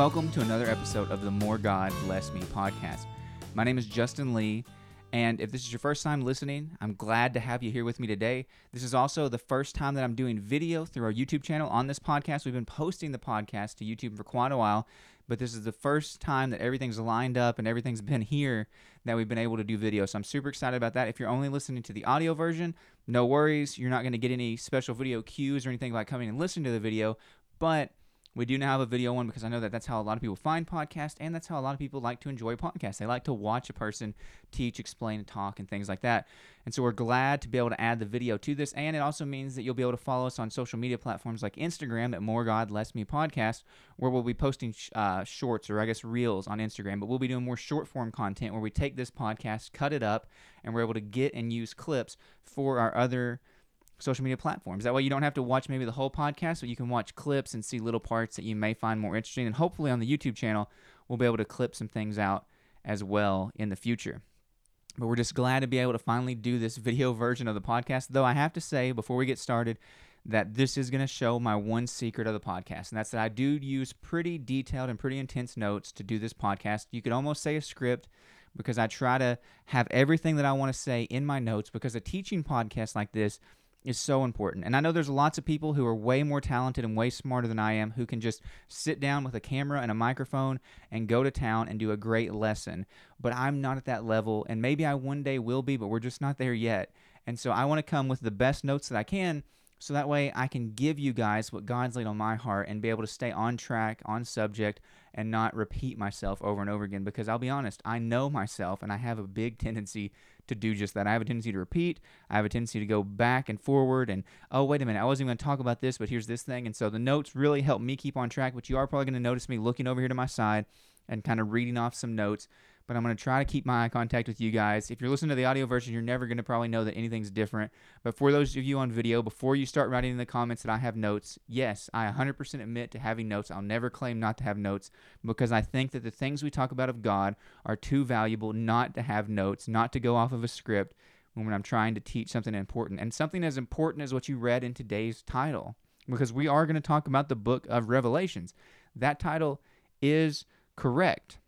Welcome to another episode of the More God Less Me podcast. My name is Justin Lee, and if this is your first time listening, I'm glad to have you here with me today. This is also the first time that I'm doing video through our YouTube channel on this podcast. We've been posting the podcast to YouTube for quite a while, but this is the first time that everything's lined up and everything's been here that we've been able to do video. So I'm super excited about that. If you're only listening to the audio version, no worries. You're not going to get any special video cues or anything by coming and listening to the video, but we do now have a video one because I know that that's how a lot of people find podcasts, and that's how a lot of people like to enjoy podcasts. They like to watch a person teach, explain, talk, and things like that. And so we're glad to be able to add the video to this, and it also means that you'll be able to follow us on social media platforms like Instagram at More God Less Me Podcast, where we'll be posting uh, shorts or I guess reels on Instagram. But we'll be doing more short form content where we take this podcast, cut it up, and we're able to get and use clips for our other social media platforms. That way, you don't have to watch maybe the whole podcast, but you can watch clips and see little parts that you may find more interesting. And hopefully, on the YouTube channel, we'll be able to clip some things out as well in the future. But we're just glad to be able to finally do this video version of the podcast. Though I have to say, before we get started, that this is going to show my one secret of the podcast, and that's that I do use pretty detailed and pretty intense notes to do this podcast. You could almost say a script because I try to have everything that I want to say in my notes because a teaching podcast like this is so important. And I know there's lots of people who are way more talented and way smarter than I am who can just sit down with a camera and a microphone and go to town and do a great lesson. But I'm not at that level, and maybe I one day will be, but we're just not there yet. And so I want to come with the best notes that I can so that way I can give you guys what God's laid on my heart and be able to stay on track, on subject, and not repeat myself over and over again. Because I'll be honest, I know myself and I have a big tendency to do just that. I have a tendency to repeat. I have a tendency to go back and forward and, oh, wait a minute, I wasn't going to talk about this, but here's this thing. And so the notes really help me keep on track, but you are probably going to notice me looking over here to my side and kind of reading off some notes but I'm going to try to keep my eye contact with you guys. If you're listening to the audio version, you're never going to probably know that anything's different. But for those of you on video, before you start writing in the comments that I have notes, yes, I 100% admit to having notes. I'll never claim not to have notes because I think that the things we talk about of God are too valuable not to have notes, not to go off of a script when I'm trying to teach something important. And something as important as what you read in today's title, because we are going to talk about the book of Revelations. That title is correct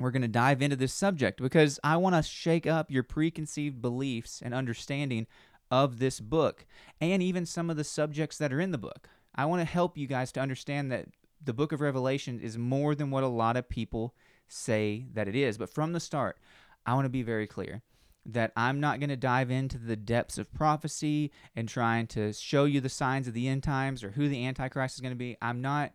we're going to dive into this subject because I want to shake up your preconceived beliefs and understanding of this book and even some of the subjects that are in the book. I want to help you guys to understand that the book of Revelation is more than what a lot of people say that it is. But from the start, I want to be very clear that I'm not going to dive into the depths of prophecy and trying to show you the signs of the end times or who the Antichrist is going to be. I'm not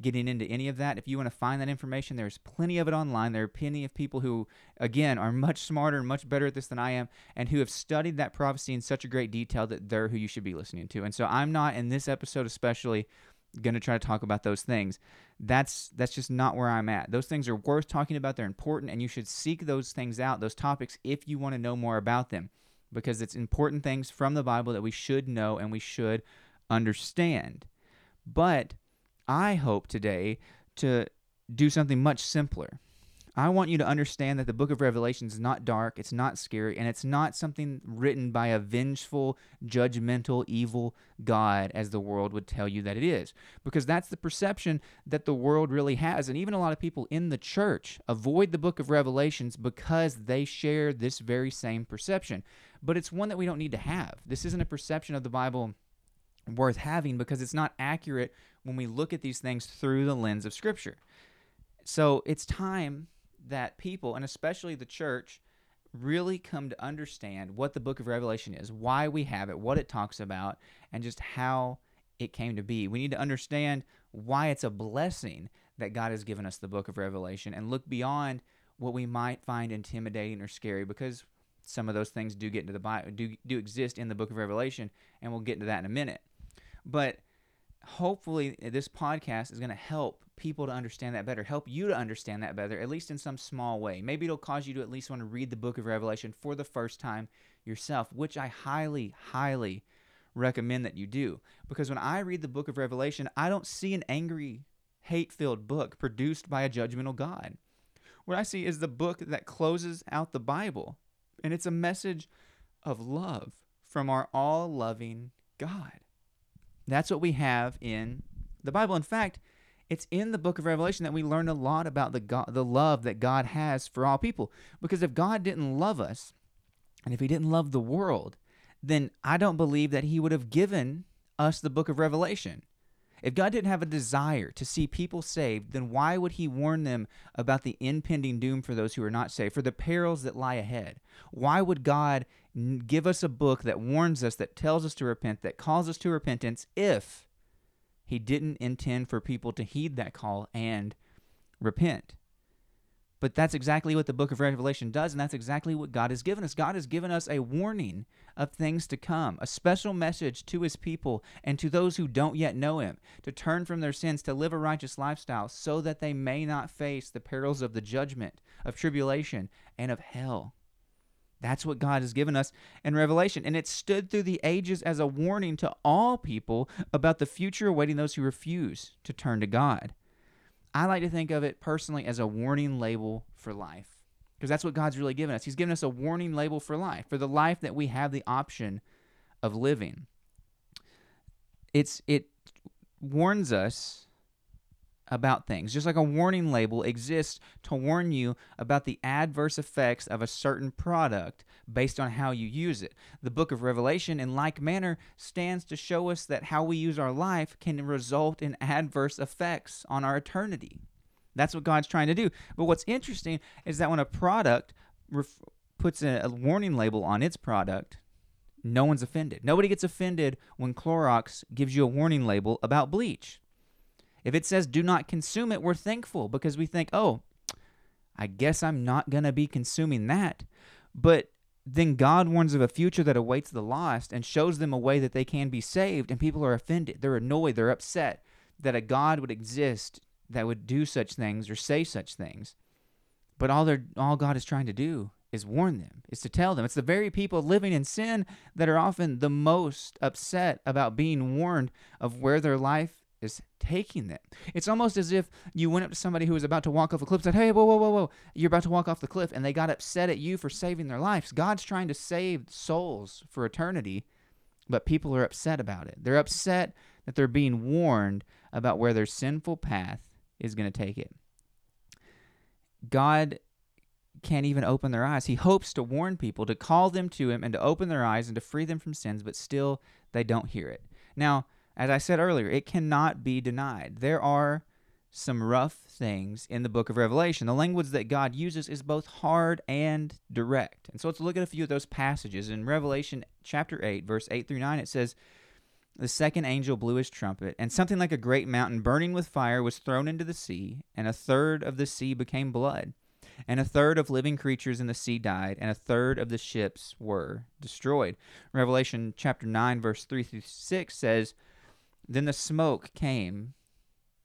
getting into any of that. If you want to find that information, there's plenty of it online. There are plenty of people who, again, are much smarter and much better at this than I am, and who have studied that prophecy in such a great detail that they're who you should be listening to. And so I'm not in this episode especially going to try to talk about those things. That's that's just not where I'm at. Those things are worth talking about. They're important, and you should seek those things out, those topics, if you want to know more about them, because it's important things from the Bible that we should know and we should understand. But I hope today to do something much simpler. I want you to understand that the book of Revelation is not dark, it's not scary, and it's not something written by a vengeful, judgmental, evil God as the world would tell you that it is. Because that's the perception that the world really has. And even a lot of people in the church avoid the book of Revelations because they share this very same perception. But it's one that we don't need to have. This isn't a perception of the Bible worth having because it's not accurate when we look at these things through the lens of Scripture. So it's time that people, and especially the church, really come to understand what the book of Revelation is, why we have it, what it talks about, and just how it came to be. We need to understand why it's a blessing that God has given us the book of Revelation and look beyond what we might find intimidating or scary because some of those things do get into the Bible do do exist in the book of Revelation and we'll get into that in a minute. But hopefully, eh, this podcast is going to help people to understand that better, help you to understand that better, at least in some small way. Maybe it'll cause you to at least want to read the book of Revelation for the first time yourself, which I highly, highly recommend that you do. Because when I read the book of Revelation, I don't see an angry, hate filled book produced by a judgmental God. What I see is the book that closes out the Bible, and it's a message of love from our all loving God. That's what we have in the Bible. In fact, it's in the book of Revelation that we learn a lot about the God, the love that God has for all people. Because if God didn't love us, and if He didn't love the world, then I don't believe that He would have given us the book of Revelation. If God didn't have a desire to see people saved, then why would He warn them about the impending doom for those who are not saved, for the perils that lie ahead? Why would God give us a book that warns us, that tells us to repent, that calls us to repentance, if He didn't intend for people to heed that call and repent? But that's exactly what the book of Revelation does, and that's exactly what God has given us. God has given us a warning of things to come, a special message to his people and to those who don't yet know him, to turn from their sins, to live a righteous lifestyle, so that they may not face the perils of the judgment, of tribulation, and of hell. That's what God has given us in Revelation. And it stood through the ages as a warning to all people about the future awaiting those who refuse to turn to God. I like to think of it personally as a warning label for life because that's what God's really given us. He's given us a warning label for life, for the life that we have the option of living. It's it warns us about things. Just like a warning label exists to warn you about the adverse effects of a certain product based on how you use it. The book of Revelation, in like manner, stands to show us that how we use our life can result in adverse effects on our eternity. That's what God's trying to do. But what's interesting is that when a product ref- puts a, a warning label on its product, no one's offended. Nobody gets offended when Clorox gives you a warning label about bleach. If it says do not consume it, we're thankful because we think, oh, I guess I'm not going to be consuming that. But then God warns of a future that awaits the lost and shows them a way that they can be saved, and people are offended. They're annoyed. They're upset that a God would exist that would do such things or say such things. But all they're all God is trying to do is warn them, is to tell them. It's the very people living in sin that are often the most upset about being warned of where their life is taking them. It's almost as if you went up to somebody who was about to walk off a cliff and said, Hey, whoa, whoa, whoa, whoa, you're about to walk off the cliff, and they got upset at you for saving their lives. God's trying to save souls for eternity, but people are upset about it. They're upset that they're being warned about where their sinful path is going to take it. God can't even open their eyes. He hopes to warn people, to call them to Him, and to open their eyes and to free them from sins, but still they don't hear it. Now, as I said earlier, it cannot be denied. There are some rough things in the book of Revelation. The language that God uses is both hard and direct. And so let's look at a few of those passages. In Revelation chapter 8, verse 8 through 9, it says, The second angel blew his trumpet, and something like a great mountain burning with fire was thrown into the sea, and a third of the sea became blood. And a third of living creatures in the sea died, and a third of the ships were destroyed. Revelation chapter 9, verse 3 through 6 says, then the smoke came.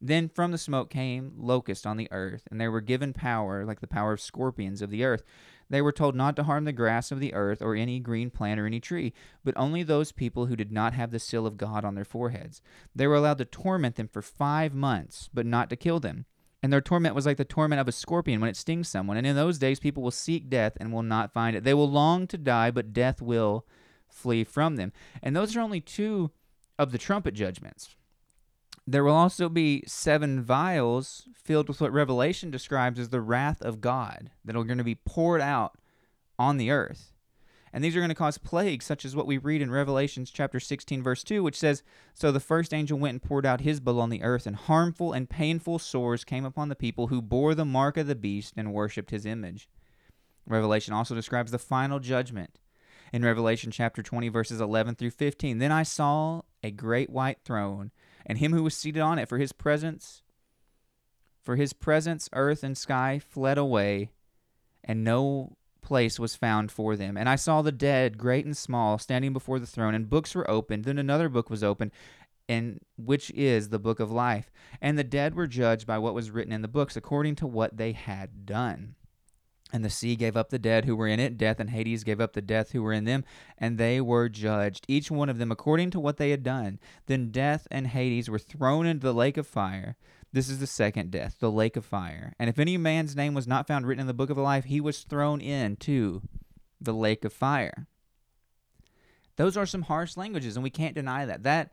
Then from the smoke came locusts on the earth, and they were given power, like the power of scorpions of the earth. They were told not to harm the grass of the earth, or any green plant, or any tree, but only those people who did not have the seal of God on their foreheads. They were allowed to torment them for five months, but not to kill them. And their torment was like the torment of a scorpion when it stings someone. And in those days, people will seek death and will not find it. They will long to die, but death will flee from them. And those are only two of the trumpet judgments. There will also be seven vials filled with what Revelation describes as the wrath of God that are going to be poured out on the earth. And these are going to cause plagues, such as what we read in Revelations chapter 16, verse 2, which says, So the first angel went and poured out his bowl on the earth, and harmful and painful sores came upon the people who bore the mark of the beast and worshipped his image. Revelation also describes the final judgment in Revelation chapter 20, verses 11 through 15. Then I saw a great white throne, and him who was seated on it, for his presence, for his presence, earth and sky fled away, and no place was found for them. And I saw the dead, great and small, standing before the throne, and books were opened. Then another book was opened, and which is the book of life. And the dead were judged by what was written in the books, according to what they had done. And the sea gave up the dead who were in it. Death and Hades gave up the death who were in them, and they were judged, each one of them according to what they had done. Then death and Hades were thrown into the lake of fire. This is the second death, the lake of fire. And if any man's name was not found written in the book of life, he was thrown into the lake of fire. Those are some harsh languages, and we can't deny that. That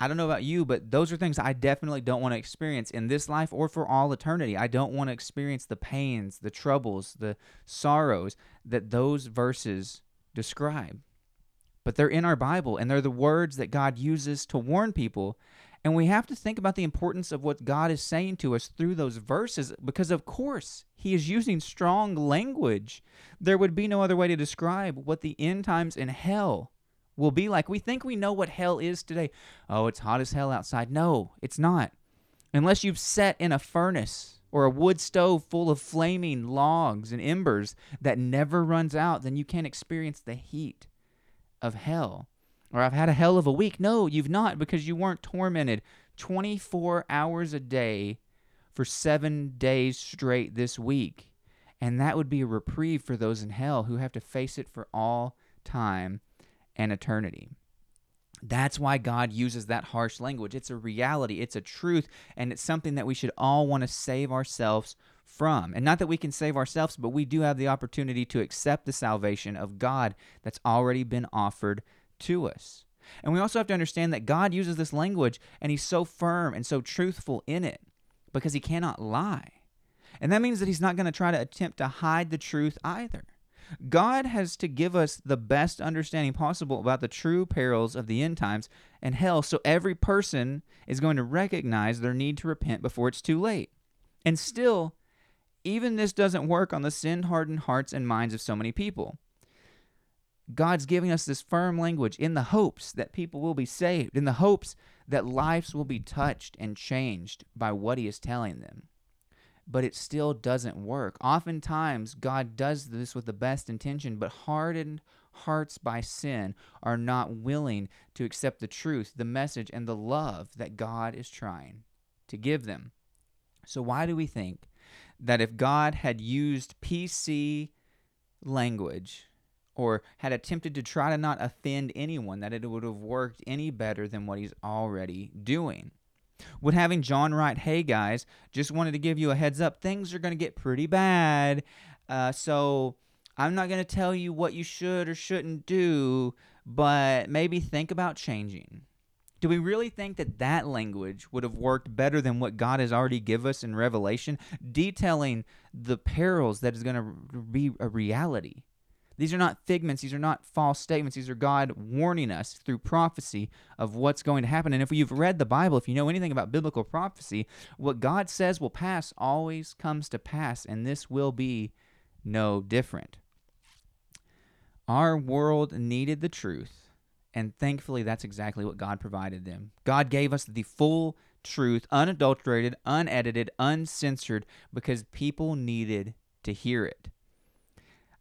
I don't know about you, but those are things I definitely don't want to experience in this life or for all eternity. I don't want to experience the pains, the troubles, the sorrows that those verses describe. But they're in our Bible and they're the words that God uses to warn people. And we have to think about the importance of what God is saying to us through those verses because, of course, He is using strong language. There would be no other way to describe what the end times in hell will be like. We think we know what hell is today. Oh, it's hot as hell outside. No, it's not. Unless you've sat in a furnace or a wood stove full of flaming logs and embers that never runs out, then you can't experience the heat of hell. Or I've had a hell of a week. No, you've not because you weren't tormented 24 hours a day for seven days straight this week. And that would be a reprieve for those in hell who have to face it for all time and eternity. That's why God uses that harsh language. It's a reality, it's a truth, and it's something that we should all want to save ourselves from. And not that we can save ourselves, but we do have the opportunity to accept the salvation of God that's already been offered to us. And we also have to understand that God uses this language and He's so firm and so truthful in it because He cannot lie. And that means that He's not going to try to attempt to hide the truth either. God has to give us the best understanding possible about the true perils of the end times and hell, so every person is going to recognize their need to repent before it's too late. And still, even this doesn't work on the sin hardened hearts and minds of so many people. God's giving us this firm language in the hopes that people will be saved, in the hopes that lives will be touched and changed by what He is telling them but it still doesn't work. Oftentimes, God does this with the best intention, but hardened hearts by sin are not willing to accept the truth, the message, and the love that God is trying to give them. So, why do we think that if God had used PC language or had attempted to try to not offend anyone, that it would have worked any better than what he's already doing? Would having John write, hey guys, just wanted to give you a heads up, things are going to get pretty bad. Uh, so I'm not going to tell you what you should or shouldn't do, but maybe think about changing. Do we really think that that language would have worked better than what God has already give us in Revelation, detailing the perils that is going to be a reality? These are not figments. These are not false statements. These are God warning us through prophecy of what's going to happen. And if you've read the Bible, if you know anything about biblical prophecy, what God says will pass always comes to pass, and this will be no different. Our world needed the truth, and thankfully, that's exactly what God provided them. God gave us the full truth, unadulterated, unedited, uncensored, because people needed to hear it.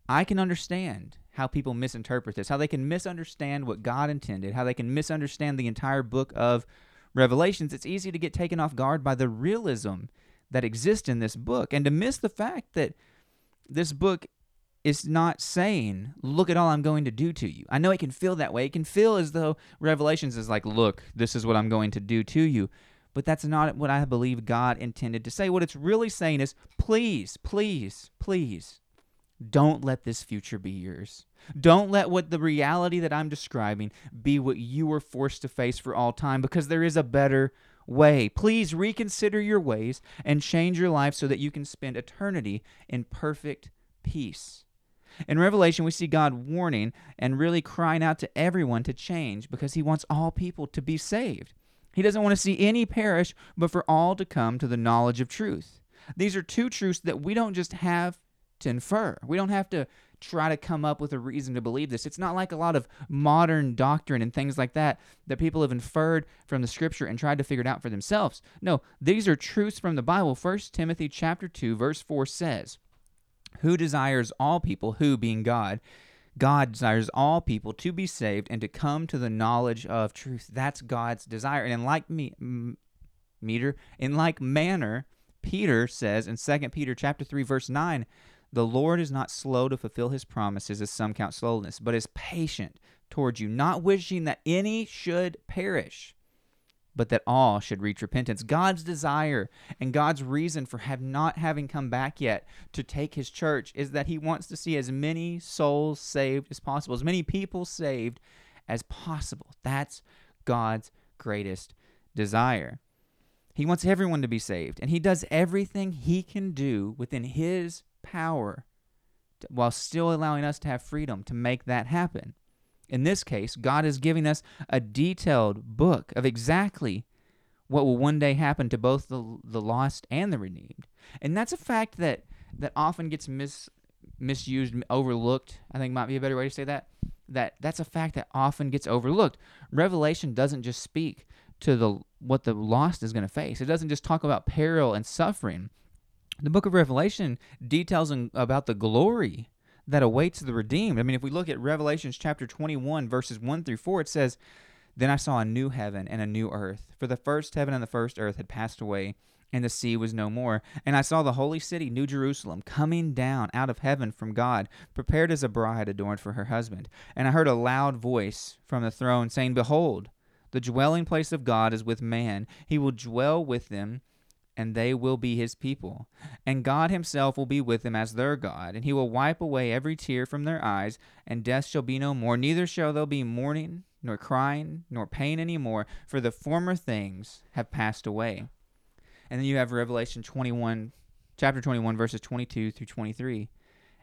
I can understand how people misinterpret this, how they can misunderstand what God intended, how they can misunderstand the entire book of Revelations. It's easy to get taken off guard by the realism that exists in this book and to miss the fact that this book is not saying, Look at all I'm going to do to you. I know it can feel that way. It can feel as though Revelations is like, Look, this is what I'm going to do to you. But that's not what I believe God intended to say. What it's really saying is, Please, please, please don't let this future be yours. Don't let what the reality that I'm describing be what you are forced to face for all time because there is a better way. Please reconsider your ways and change your life so that you can spend eternity in perfect peace. In Revelation, we see God warning and really crying out to everyone to change because he wants all people to be saved. He doesn't want to see any perish, but for all to come to the knowledge of truth. These are two truths that we don't just have to infer. We don't have to try to come up with a reason to believe this. It's not like a lot of modern doctrine and things like that that people have inferred from the scripture and tried to figure it out for themselves. No, these are truths from the Bible. 1 Timothy chapter 2 verse 4 says, "Who desires all people, who being God, God desires all people to be saved and to come to the knowledge of truth." That's God's desire. And in like me meter, in like manner, Peter says in 2 Peter chapter 3 verse 9, the Lord is not slow to fulfill his promises, as some count slowness, but is patient towards you, not wishing that any should perish, but that all should reach repentance. God's desire and God's reason for have not having come back yet to take his church is that he wants to see as many souls saved as possible, as many people saved as possible. That's God's greatest desire. He wants everyone to be saved, and he does everything he can do within his power to, while still allowing us to have freedom to make that happen. In this case, God is giving us a detailed book of exactly what will one day happen to both the, the lost and the redeemed. And that's a fact that, that often gets mis, misused, overlooked, I think might be a better way to say that. That that's a fact that often gets overlooked. Revelation doesn't just speak to the what the lost is going to face. It doesn't just talk about peril and suffering. The book of Revelation details about the glory that awaits the redeemed. I mean, if we look at Revelations chapter 21 verses 1 through 4, it says, "Then I saw a new heaven and a new earth, for the first heaven and the first earth had passed away, and the sea was no more. And I saw the holy city, New Jerusalem, coming down out of heaven from God, prepared as a bride adorned for her husband. And I heard a loud voice from the throne saying, Behold, the dwelling place of God is with man. He will dwell with them, and they will be his people. And God himself will be with them as their God, and he will wipe away every tear from their eyes, and death shall be no more. Neither shall there be mourning, nor crying, nor pain any more, for the former things have passed away. And then you have Revelation 21, chapter 21, verses 22 through 23.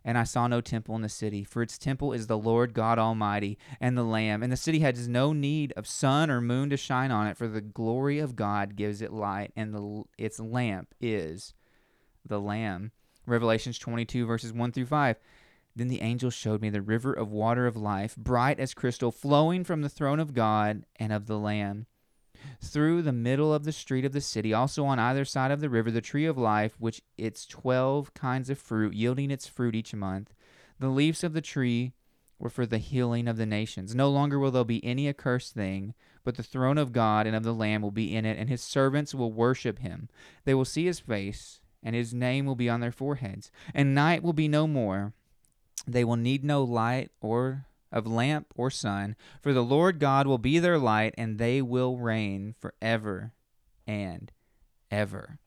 And I saw no temple in the city, for its temple is the Lord God Almighty and the Lamb. And the city has no need of sun or moon to shine on it, for the glory of God gives it light, and the, its lamp is the Lamb. Revelations 22, verses 1 through 5. Then the angel showed me the river of water of life, bright as crystal, flowing from the throne of God and of the Lamb through the middle of the street of the city, also on either side of the river, the tree of life, which its twelve kinds of fruit, yielding its fruit each month. The leaves of the tree were for the healing of the nations. No longer will there be any accursed thing, but the throne of God and of the Lamb will be in it, and his servants will worship him. They will see his face, and his name will be on their foreheads. And night will be no more. They will need no light or of lamp or sun, for the Lord God will be their light, and they will reign forever and ever.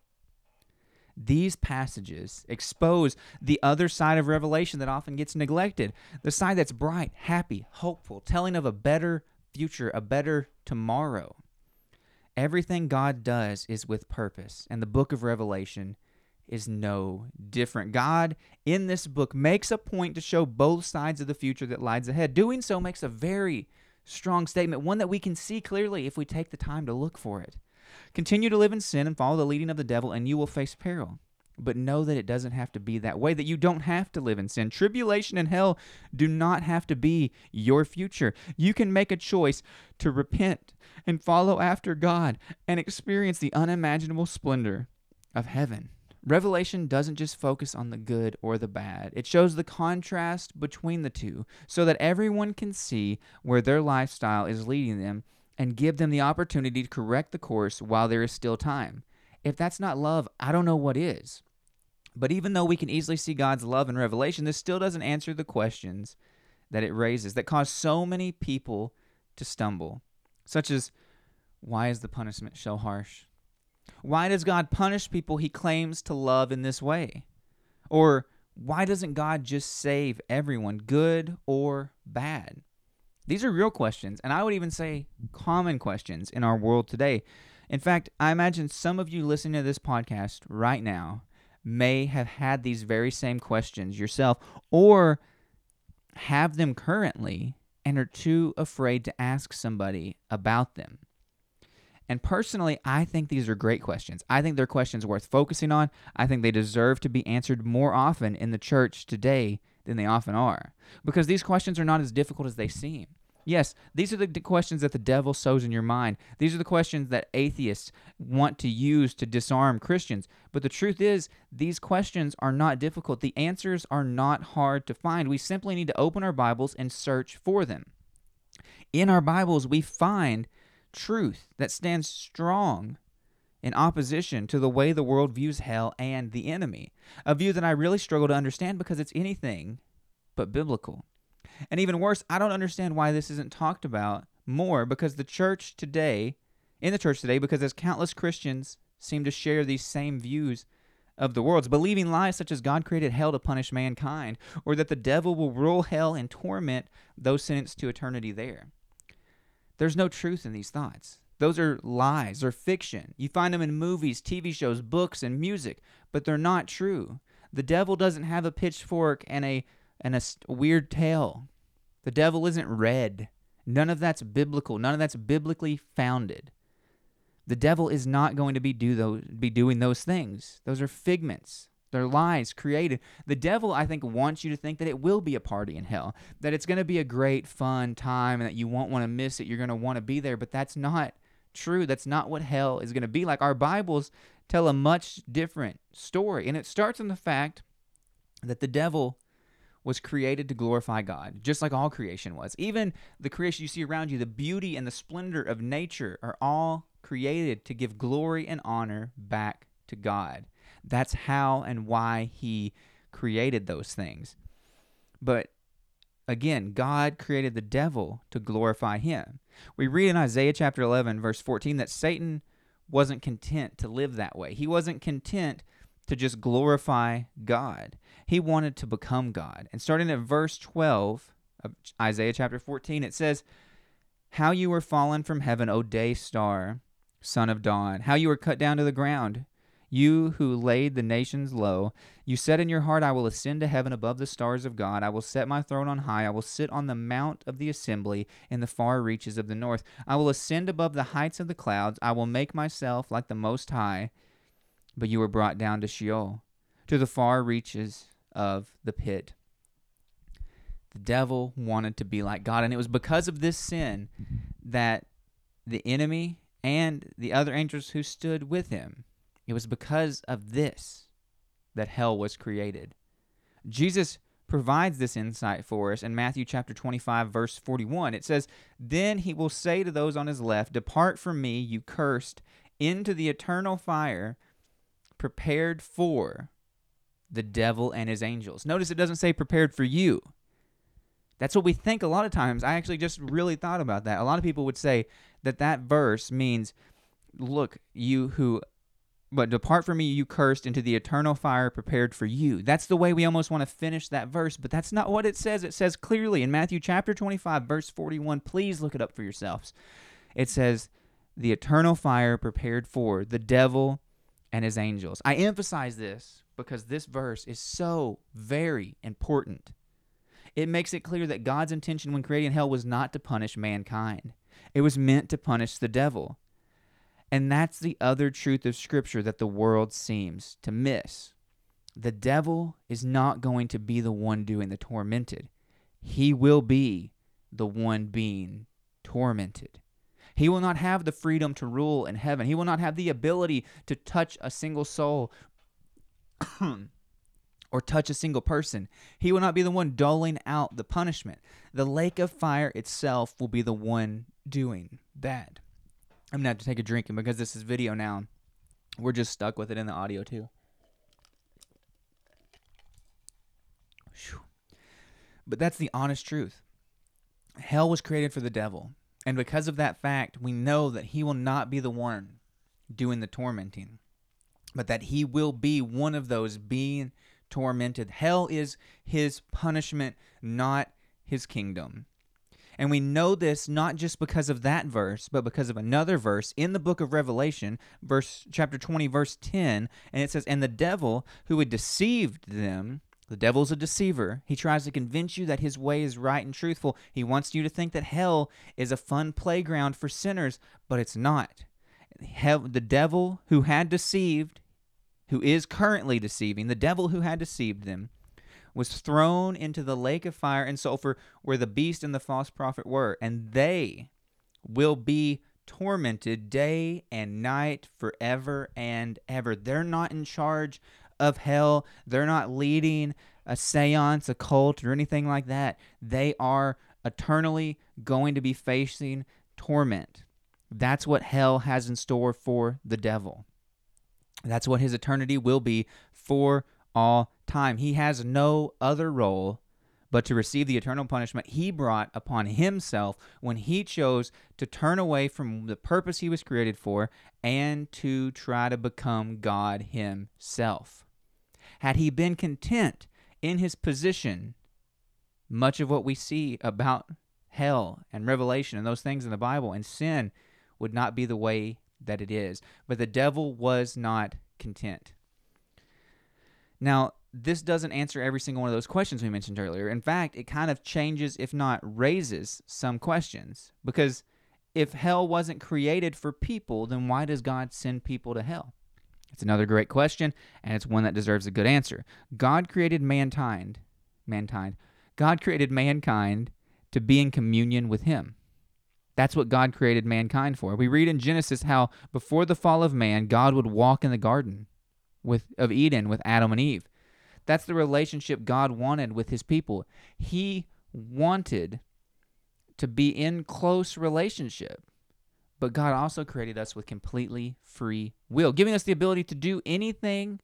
These passages expose the other side of Revelation that often gets neglected the side that's bright, happy, hopeful, telling of a better future, a better tomorrow. Everything God does is with purpose, and the book of Revelation is no different. God, in this book, makes a point to show both sides of the future that lies ahead. Doing so makes a very strong statement, one that we can see clearly if we take the time to look for it. Continue to live in sin and follow the leading of the devil, and you will face peril. But know that it doesn't have to be that way, that you don't have to live in sin. Tribulation and hell do not have to be your future. You can make a choice to repent and follow after God and experience the unimaginable splendor of heaven. Revelation doesn't just focus on the good or the bad. It shows the contrast between the two so that everyone can see where their lifestyle is leading them and give them the opportunity to correct the course while there is still time. If that's not love, I don't know what is. But even though we can easily see God's love in Revelation, this still doesn't answer the questions that it raises that cause so many people to stumble, such as why is the punishment so harsh? Why does God punish people he claims to love in this way? Or why doesn't God just save everyone, good or bad? These are real questions, and I would even say common questions in our world today. In fact, I imagine some of you listening to this podcast right now may have had these very same questions yourself or have them currently and are too afraid to ask somebody about them. And personally, I think these are great questions. I think they're questions worth focusing on. I think they deserve to be answered more often in the church today than they often are. Because these questions are not as difficult as they seem. Yes, these are the questions that the devil sows in your mind. These are the questions that atheists want to use to disarm Christians. But the truth is, these questions are not difficult. The answers are not hard to find. We simply need to open our Bibles and search for them. In our Bibles, we find truth that stands strong in opposition to the way the world views hell and the enemy. A view that I really struggle to understand because it's anything but biblical. And even worse, I don't understand why this isn't talked about more because the church today, in the church today, because as countless Christians seem to share these same views of the world, believing lies such as God created hell to punish mankind, or that the devil will rule hell and torment those sentenced to eternity there. There's no truth in these thoughts. Those are lies, they're fiction. You find them in movies, TV shows, books, and music, but they're not true. The devil doesn't have a pitchfork and a and a weird tail. The devil isn't red. None of that's biblical. None of that's biblically founded. The devil is not going to be do those be doing those things. Those are figments. They're lies created. The devil, I think, wants you to think that it will be a party in hell, that it's going to be a great, fun time, and that you won't want to miss it. You're going to want to be there, but that's not true. That's not what hell is going to be like. Our Bibles tell a much different story, and it starts in the fact that the devil was created to glorify God, just like all creation was. Even the creation you see around you, the beauty and the splendor of nature are all created to give glory and honor back to God. That's how and why he created those things. But again, God created the devil to glorify him. We read in Isaiah chapter 11, verse 14, that Satan wasn't content to live that way. He wasn't content to just glorify God. He wanted to become God. And starting at verse 12 of Isaiah chapter 14, it says, How you were fallen from heaven, O day star, son of dawn, how you were cut down to the ground you who laid the nations low, you said in your heart, I will ascend to heaven above the stars of God. I will set my throne on high. I will sit on the mount of the assembly in the far reaches of the north. I will ascend above the heights of the clouds. I will make myself like the Most High. But you were brought down to Sheol, to the far reaches of the pit. The devil wanted to be like God, and it was because of this sin that the enemy and the other angels who stood with him it was because of this that hell was created. Jesus provides this insight for us in Matthew chapter 25 verse 41. It says, "Then he will say to those on his left, depart from me, you cursed, into the eternal fire prepared for the devil and his angels." Notice it doesn't say prepared for you. That's what we think a lot of times. I actually just really thought about that. A lot of people would say that that verse means look, you who but depart from me, you cursed, into the eternal fire prepared for you. That's the way we almost want to finish that verse, but that's not what it says. It says clearly in Matthew chapter 25, verse 41. Please look it up for yourselves. It says, the eternal fire prepared for the devil and his angels. I emphasize this because this verse is so very important. It makes it clear that God's intention when creating hell was not to punish mankind, it was meant to punish the devil. And that's the other truth of Scripture that the world seems to miss. The devil is not going to be the one doing the tormented, he will be the one being tormented. He will not have the freedom to rule in heaven. He will not have the ability to touch a single soul or touch a single person. He will not be the one doling out the punishment. The lake of fire itself will be the one doing that. I'm gonna have to take a drink, and because this is video now, we're just stuck with it in the audio too. Whew. But that's the honest truth. Hell was created for the devil, and because of that fact, we know that he will not be the one doing the tormenting, but that he will be one of those being tormented. Hell is his punishment, not his kingdom. And we know this not just because of that verse, but because of another verse in the book of Revelation, verse chapter 20 verse 10, and it says, "And the devil who had deceived them, the devil's a deceiver. He tries to convince you that his way is right and truthful. He wants you to think that hell is a fun playground for sinners, but it's not. The devil who had deceived, who is currently deceiving, the devil who had deceived them, was thrown into the lake of fire and sulfur where the beast and the false prophet were, and they will be tormented day and night forever and ever. They're not in charge of hell, they're not leading a seance, a cult, or anything like that. They are eternally going to be facing torment. That's what hell has in store for the devil. That's what his eternity will be for all time. He has no other role but to receive the eternal punishment he brought upon himself when he chose to turn away from the purpose he was created for and to try to become God himself. Had he been content in his position, much of what we see about hell and revelation and those things in the Bible and sin would not be the way that it is. But the devil was not content. Now, this doesn't answer every single one of those questions we mentioned earlier. In fact, it kind of changes, if not raises, some questions. Because if hell wasn't created for people, then why does God send people to hell? It's another great question, and it's one that deserves a good answer. God created mankind, mankind. God created mankind to be in communion with Him. That's what God created mankind for. We read in Genesis how before the fall of man, God would walk in the garden with of Eden with Adam and Eve. That's the relationship God wanted with his people. He wanted to be in close relationship. But God also created us with completely free will, giving us the ability to do anything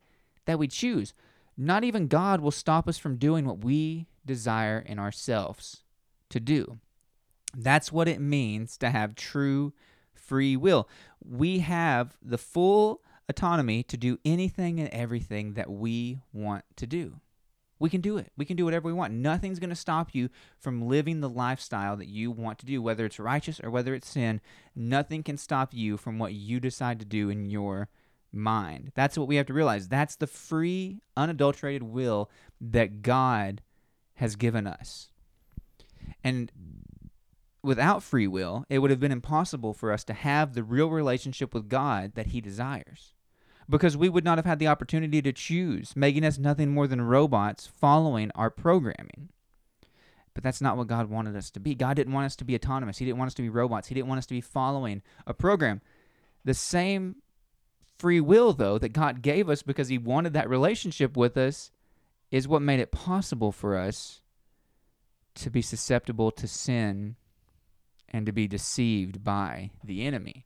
that we choose. Not even God will stop us from doing what we desire in ourselves to do. That's what it means to have true free will. We have the full autonomy to do anything and everything that we want to do. We can do it. We can do whatever we want. Nothing's going to stop you from living the lifestyle that you want to do, whether it's righteous or whether it's sin. Nothing can stop you from what you decide to do in your mind. That's what we have to realize. That's the free, unadulterated will that God has given us. And without free will, it would have been impossible for us to have the real relationship with God that He desires. Because we would not have had the opportunity to choose, making us nothing more than robots following our programming. But that's not what God wanted us to be. God didn't want us to be autonomous. He didn't want us to be robots. He didn't want us to be following a program. The same free will, though, that God gave us because He wanted that relationship with us is what made it possible for us to be susceptible to sin and to be deceived by the enemy.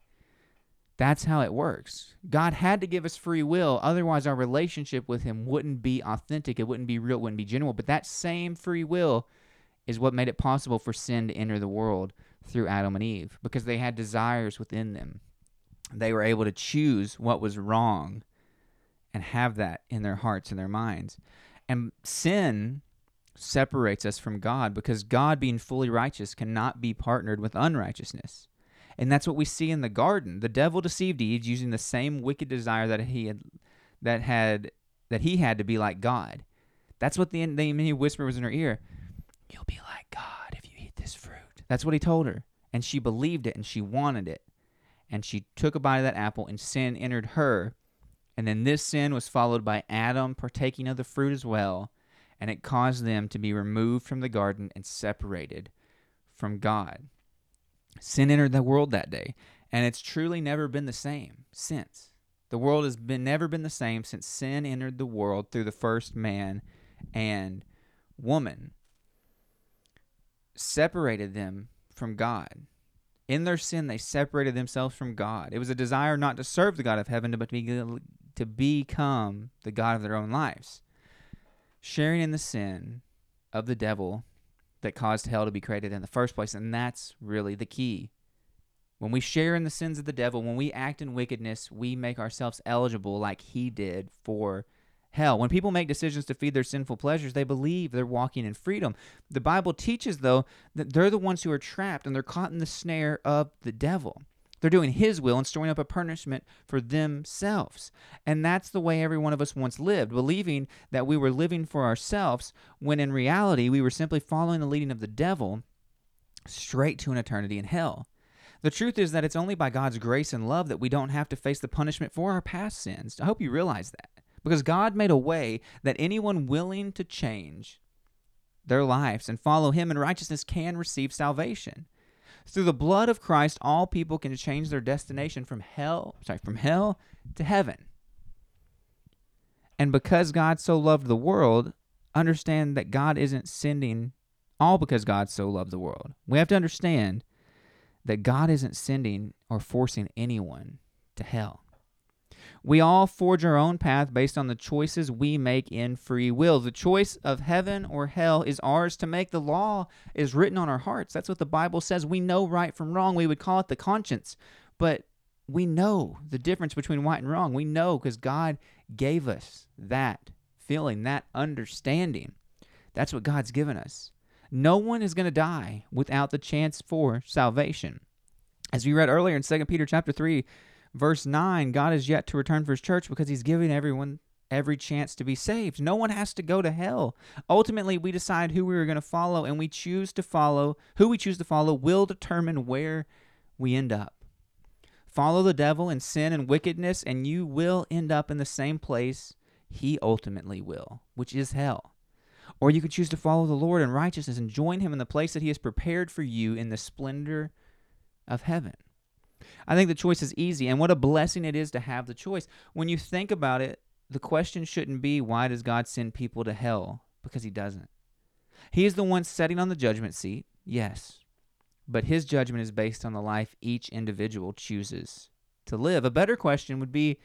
That's how it works. God had to give us free will, otherwise, our relationship with Him wouldn't be authentic. It wouldn't be real, it wouldn't be genuine. But that same free will is what made it possible for sin to enter the world through Adam and Eve because they had desires within them. They were able to choose what was wrong and have that in their hearts and their minds. And sin separates us from God because God, being fully righteous, cannot be partnered with unrighteousness. And that's what we see in the garden. The devil deceived Eve using the same wicked desire that he had that had that he had to be like God. That's what the the whisper was in her ear. You'll be like God if you eat this fruit. That's what he told her. And she believed it and she wanted it. And she took a bite of that apple and sin entered her. And then this sin was followed by Adam partaking of the fruit as well and it caused them to be removed from the garden and separated from God. Sin entered the world that day, and it's truly never been the same since. The world has been never been the same since sin entered the world through the first man and woman. Separated them from God. In their sin, they separated themselves from God. It was a desire not to serve the God of heaven, but to, be, to become the God of their own lives sharing in the sin of the devil that caused hell to be created in the first place. And that's really the key. When we share in the sins of the devil, when we act in wickedness, we make ourselves eligible like he did for hell. When people make decisions to feed their sinful pleasures, they believe they're walking in freedom. The Bible teaches, though, that they're the ones who are trapped and they're caught in the snare of the devil. They're doing His will and storing up a punishment for themselves. And that's the way every one of us once lived, believing that we were living for ourselves when in reality we were simply following the leading of the devil straight to an eternity in hell. The truth is that it's only by God's grace and love that we don't have to face the punishment for our past sins. I hope you realize that. Because God made a way that anyone willing to change their lives and follow Him in righteousness can receive salvation. Through the blood of Christ, all people can change their destination from hell, sorry, from hell to heaven. And because God so loved the world, understand that God isn't sending all because God so loved the world. We have to understand that God isn't sending or forcing anyone to hell. We all forge our own path based on the choices we make in free will. The choice of heaven or hell is ours to make. The law is written on our hearts. That's what the Bible says. We know right from wrong. We would call it the conscience. But we know the difference between right and wrong. We know because God gave us that feeling, that understanding. That's what God's given us. No one is going to die without the chance for salvation. As we read earlier in 2 Peter chapter 3, verse 9, God is yet to return for his church because he's giving everyone every chance to be saved. No one has to go to hell. Ultimately, we decide who we are going to follow, and we choose to follow. Who we choose to follow will determine where we end up. Follow the devil in sin and wickedness, and you will end up in the same place he ultimately will, which is hell. Or you could choose to follow the Lord in righteousness and join him in the place that he has prepared for you in the splendor of heaven. I think the choice is easy, and what a blessing it is to have the choice. When you think about it, the question shouldn't be why does God send people to hell? Because he doesn't. He is the one sitting on the judgment seat, yes, but his judgment is based on the life each individual chooses to live. A better question would be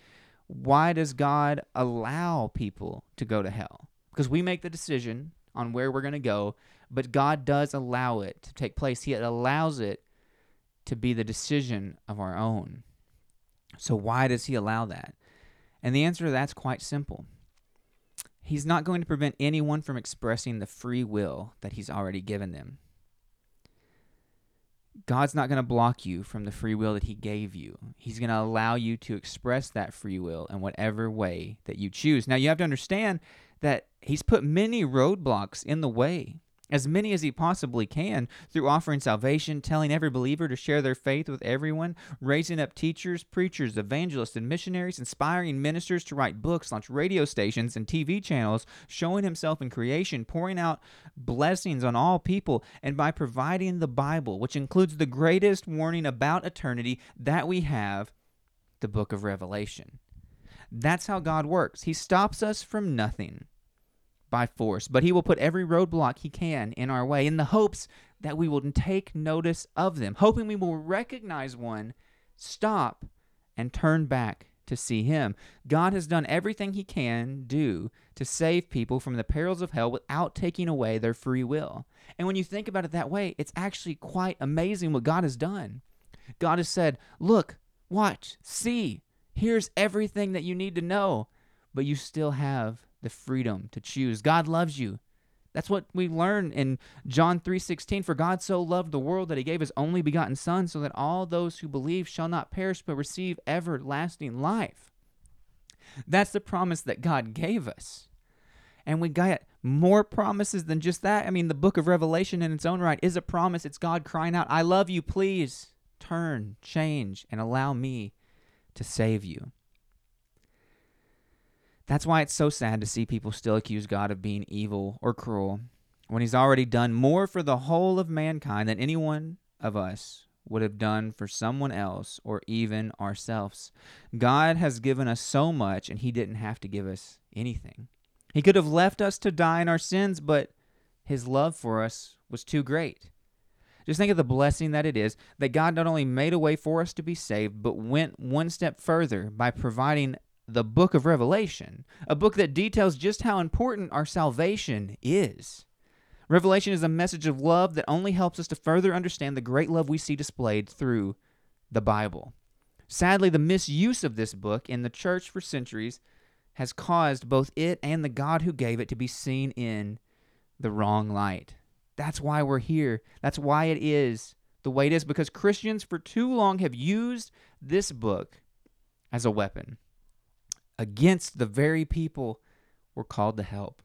why does God allow people to go to hell? Because we make the decision on where we're going to go, but God does allow it to take place. He allows it to be the decision of our own. So, why does He allow that? And the answer to that's quite simple. He's not going to prevent anyone from expressing the free will that He's already given them. God's not going to block you from the free will that He gave you. He's going to allow you to express that free will in whatever way that you choose. Now, you have to understand that He's put many roadblocks in the way as many as he possibly can, through offering salvation, telling every believer to share their faith with everyone, raising up teachers, preachers, evangelists, and missionaries, inspiring ministers to write books, launch radio stations and TV channels, showing himself in creation, pouring out blessings on all people, and by providing the Bible, which includes the greatest warning about eternity that we have, the book of Revelation. That's how God works. He stops us from nothing by force, but he will put every roadblock he can in our way in the hopes that we will take notice of them, hoping we will recognize one, stop, and turn back to see him. God has done everything he can do to save people from the perils of hell without taking away their free will. And when you think about it that way, it's actually quite amazing what God has done. God has said, Look, watch, see, here's everything that you need to know, but you still have the freedom to choose. God loves you. That's what we learn in John 3:16 for God so loved the world that he gave his only begotten son so that all those who believe shall not perish but receive everlasting life. That's the promise that God gave us. And we got more promises than just that. I mean, the book of Revelation in its own right is a promise. It's God crying out, "I love you, please turn, change and allow me to save you." That's why it's so sad to see people still accuse God of being evil or cruel when he's already done more for the whole of mankind than any one of us would have done for someone else or even ourselves. God has given us so much and he didn't have to give us anything. He could have left us to die in our sins, but his love for us was too great. Just think of the blessing that it is that God not only made a way for us to be saved, but went one step further by providing the book of Revelation, a book that details just how important our salvation is. Revelation is a message of love that only helps us to further understand the great love we see displayed through the Bible. Sadly, the misuse of this book in the church for centuries has caused both it and the God who gave it to be seen in the wrong light. That's why we're here. That's why it is the way it is, because Christians for too long have used this book as a weapon against the very people we're called to help.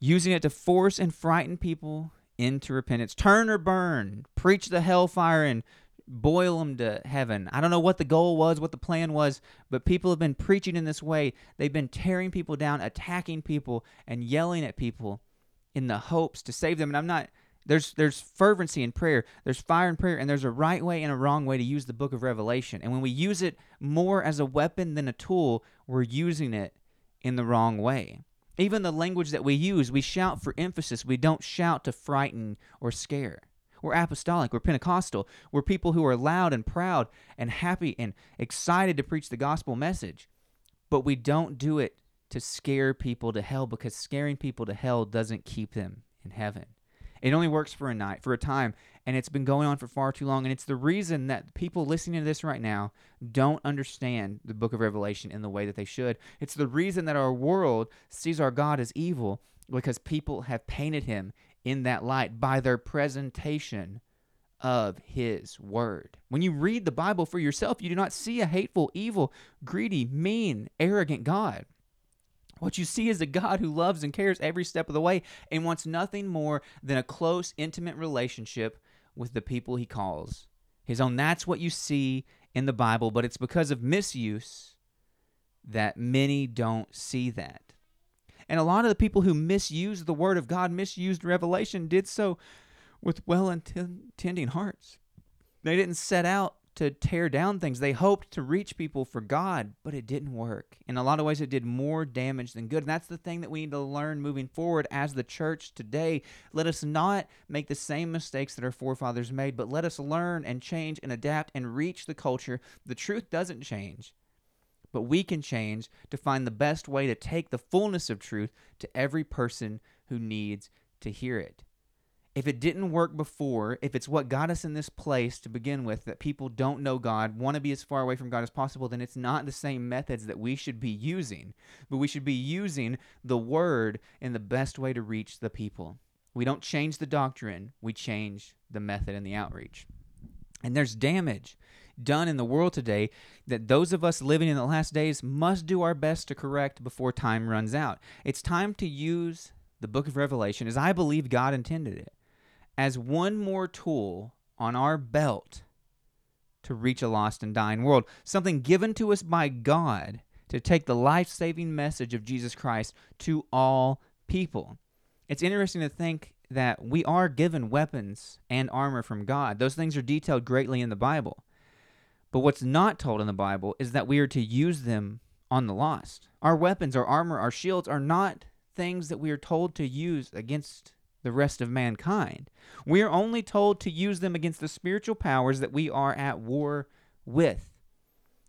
Using it to force and frighten people into repentance. Turn or burn. Preach the hellfire and boil them to heaven. I don't know what the goal was, what the plan was, but people have been preaching in this way. They've been tearing people down, attacking people, and yelling at people in the hopes to save them. And I'm not there's there's fervency in prayer, there's fire in prayer, and there's a right way and a wrong way to use the book of Revelation. And when we use it more as a weapon than a tool, we're using it in the wrong way. Even the language that we use, we shout for emphasis. We don't shout to frighten or scare. We're apostolic, we're Pentecostal, we're people who are loud and proud and happy and excited to preach the gospel message. But we don't do it to scare people to hell because scaring people to hell doesn't keep them in heaven. It only works for a night, for a time, and it's been going on for far too long. And it's the reason that people listening to this right now don't understand the book of Revelation in the way that they should. It's the reason that our world sees our God as evil because people have painted him in that light by their presentation of his word. When you read the Bible for yourself, you do not see a hateful, evil, greedy, mean, arrogant God. What you see is a God who loves and cares every step of the way and wants nothing more than a close, intimate relationship with the people he calls his own. That's what you see in the Bible, but it's because of misuse that many don't see that. And a lot of the people who misused the Word of God, misused Revelation, did so with well intending hearts. They didn't set out to tear down things. They hoped to reach people for God, but it didn't work. In a lot of ways, it did more damage than good. And that's the thing that we need to learn moving forward as the church today. Let us not make the same mistakes that our forefathers made, but let us learn and change and adapt and reach the culture. The truth doesn't change, but we can change to find the best way to take the fullness of truth to every person who needs to hear it if it didn't work before, if it's what got us in this place to begin with, that people don't know God, want to be as far away from God as possible, then it's not the same methods that we should be using. But we should be using the Word in the best way to reach the people. We don't change the doctrine, we change the method and the outreach. And there's damage done in the world today that those of us living in the last days must do our best to correct before time runs out. It's time to use the book of Revelation as I believe God intended it as one more tool on our belt to reach a lost and dying world, something given to us by God to take the life saving message of Jesus Christ to all people. It's interesting to think that we are given weapons and armor from God. Those things are detailed greatly in the Bible. But what's not told in the Bible is that we are to use them on the lost. Our weapons, our armor, our shields are not things that we are told to use against the rest of mankind. We are only told to use them against the spiritual powers that we are at war with.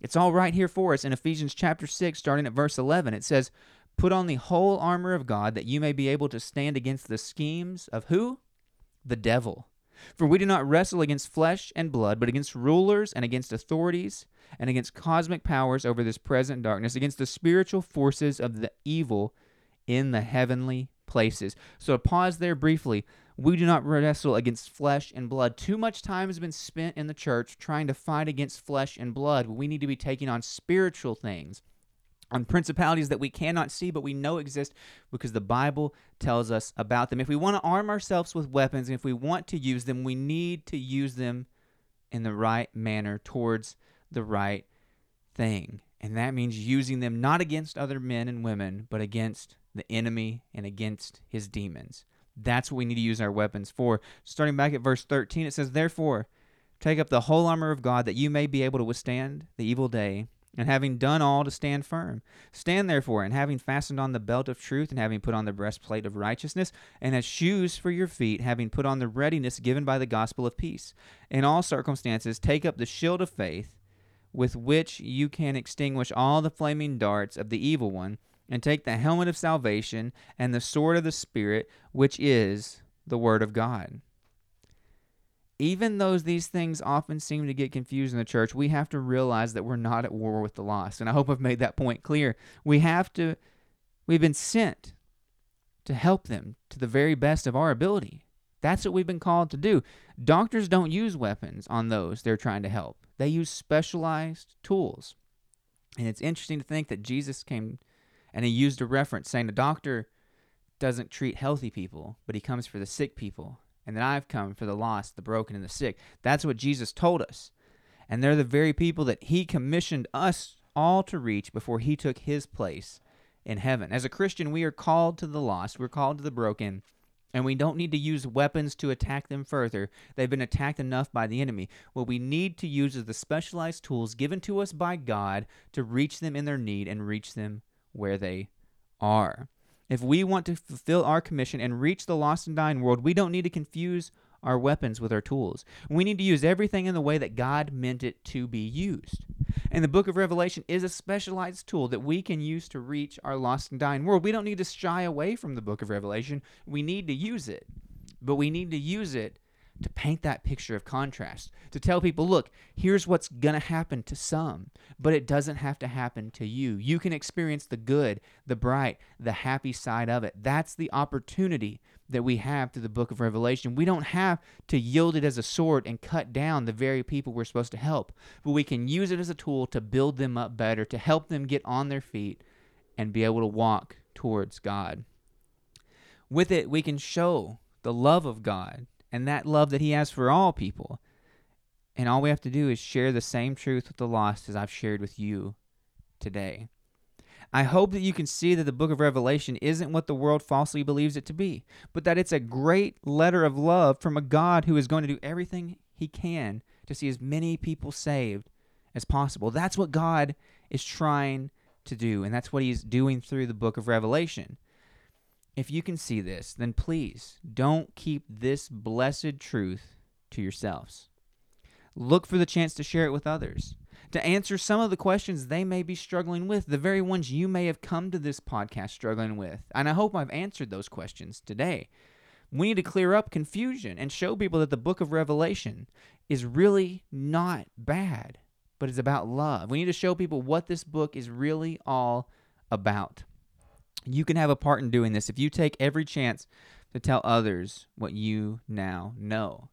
It's all right here for us in Ephesians chapter 6, starting at verse 11. It says, Put on the whole armor of God that you may be able to stand against the schemes of who? The devil. For we do not wrestle against flesh and blood, but against rulers and against authorities and against cosmic powers over this present darkness, against the spiritual forces of the evil in the heavenly places. So to pause there briefly, we do not wrestle against flesh and blood. Too much time has been spent in the church trying to fight against flesh and blood. We need to be taking on spiritual things, on principalities that we cannot see but we know exist because the Bible tells us about them. If we want to arm ourselves with weapons and if we want to use them, we need to use them in the right manner towards the right thing. And that means using them not against other men and women, but against the enemy and against his demons. That's what we need to use our weapons for. Starting back at verse 13, it says, Therefore, take up the whole armor of God that you may be able to withstand the evil day, and having done all to stand firm. Stand therefore, and having fastened on the belt of truth, and having put on the breastplate of righteousness, and as shoes for your feet, having put on the readiness given by the gospel of peace. In all circumstances, take up the shield of faith with which you can extinguish all the flaming darts of the evil one, and take the helmet of salvation and the sword of the Spirit, which is the Word of God. Even though these things often seem to get confused in the church, we have to realize that we're not at war with the lost. And I hope I've made that point clear. We have to, we've been sent to help them to the very best of our ability. That's what we've been called to do. Doctors don't use weapons on those they're trying to help, they use specialized tools. And it's interesting to think that Jesus came and he used a reference saying the doctor doesn't treat healthy people, but he comes for the sick people. And that I've come for the lost, the broken, and the sick. That's what Jesus told us. And they're the very people that he commissioned us all to reach before he took his place in heaven. As a Christian, we are called to the lost, we're called to the broken, and we don't need to use weapons to attack them further. They've been attacked enough by the enemy. What we need to use is the specialized tools given to us by God to reach them in their need and reach them where they are. If we want to fulfill our commission and reach the lost and dying world, we don't need to confuse our weapons with our tools. We need to use everything in the way that God meant it to be used. And the book of Revelation is a specialized tool that we can use to reach our lost and dying world. We don't need to shy away from the book of Revelation. We need to use it. But we need to use it to paint that picture of contrast, to tell people, look, here's what's going to happen to some, but it doesn't have to happen to you. You can experience the good, the bright, the happy side of it. That's the opportunity that we have through the book of Revelation. We don't have to yield it as a sword and cut down the very people we're supposed to help, but we can use it as a tool to build them up better, to help them get on their feet and be able to walk towards God. With it, we can show the love of God and that love that He has for all people. And all we have to do is share the same truth with the lost as I've shared with you today. I hope that you can see that the book of Revelation isn't what the world falsely believes it to be, but that it's a great letter of love from a God who is going to do everything he can to see as many people saved as possible. That's what God is trying to do, and that's what he's doing through the book of Revelation. If you can see this, then please don't keep this blessed truth to yourselves. Look for the chance to share it with others, to answer some of the questions they may be struggling with, the very ones you may have come to this podcast struggling with. And I hope I've answered those questions today. We need to clear up confusion and show people that the book of Revelation is really not bad, but it's about love. We need to show people what this book is really all about. You can have a part in doing this if you take every chance to tell others what you now know.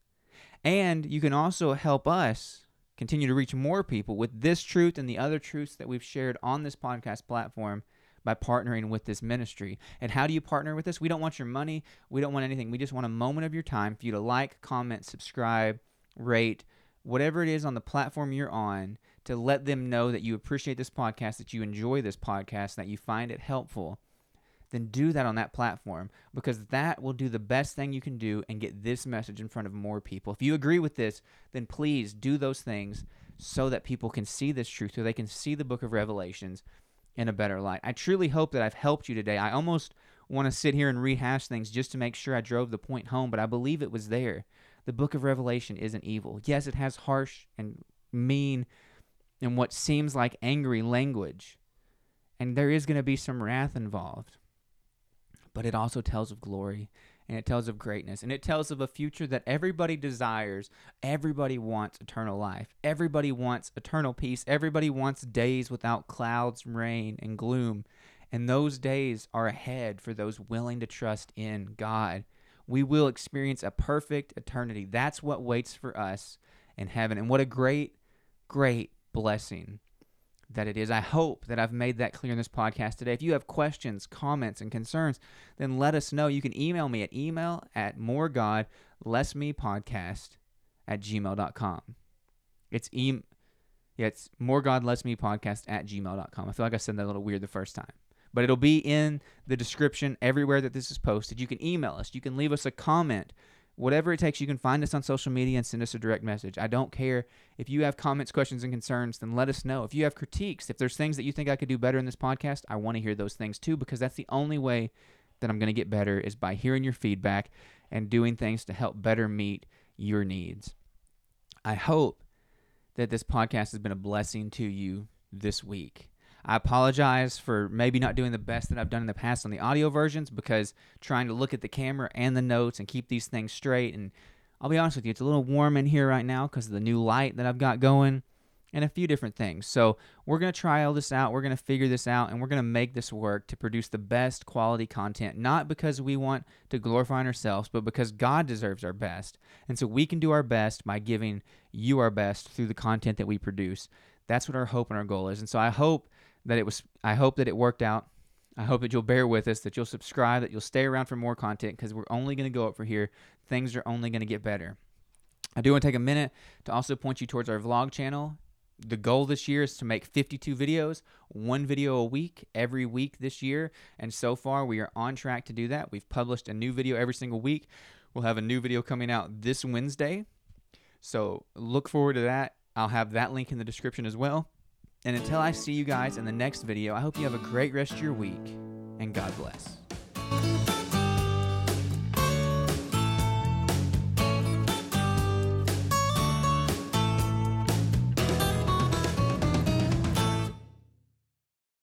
And you can also help us continue to reach more people with this truth and the other truths that we've shared on this podcast platform by partnering with this ministry. And how do you partner with us? We don't want your money, we don't want anything. We just want a moment of your time for you to like, comment, subscribe, rate, whatever it is on the platform you're on to let them know that you appreciate this podcast, that you enjoy this podcast, that you find it helpful then do that on that platform because that will do the best thing you can do and get this message in front of more people. If you agree with this, then please do those things so that people can see this truth, so they can see the book of Revelations in a better light. I truly hope that I've helped you today. I almost want to sit here and rehash things just to make sure I drove the point home, but I believe it was there. The book of Revelation isn't evil. Yes, it has harsh and mean and what seems like angry language. And there is going to be some wrath involved but it also tells of glory and it tells of greatness and it tells of a future that everybody desires. Everybody wants eternal life. Everybody wants eternal peace. Everybody wants days without clouds, rain, and gloom. And those days are ahead for those willing to trust in God. We will experience a perfect eternity. That's what waits for us in heaven. And what a great, great blessing that it is. I hope that I've made that clear in this podcast today. If you have questions, comments, and concerns, then let us know. You can email me at email at moregodlessmepodcast at gmail.com. It's e- yeah, it's moregodlessmepodcast at gmail.com. I feel like I said that a little weird the first time. But it'll be in the description everywhere that this is posted. You can email us. You can leave us a comment whatever it takes, you can find us on social media and send us a direct message. I don't care. If you have comments, questions, and concerns, then let us know. If you have critiques, if there's things that you think I could do better in this podcast, I want to hear those things too, because that's the only way that I'm going to get better is by hearing your feedback and doing things to help better meet your needs. I hope that this podcast has been a blessing to you this week. I apologize for maybe not doing the best that I've done in the past on the audio versions because trying to look at the camera and the notes and keep these things straight. And I'll be honest with you, it's a little warm in here right now because of the new light that I've got going and a few different things. So we're going to try all this out. We're going to figure this out and we're going to make this work to produce the best quality content, not because we want to glorify ourselves, but because God deserves our best. And so we can do our best by giving you our best through the content that we produce. That's what our hope and our goal is. And so I hope that it was I hope that it worked out. I hope that you'll bear with us, that you'll subscribe, that you'll stay around for more content because we're only going to go up for here. Things are only going to get better. I do want to take a minute to also point you towards our vlog channel. The goal this year is to make 52 videos, one video a week, every week this year. And so far, we are on track to do that. We've published a new video every single week. We'll have a new video coming out this Wednesday. So look forward to that. I'll have that link in the description as well. And until I see you guys in the next video, I hope you have a great rest of your week, and God bless.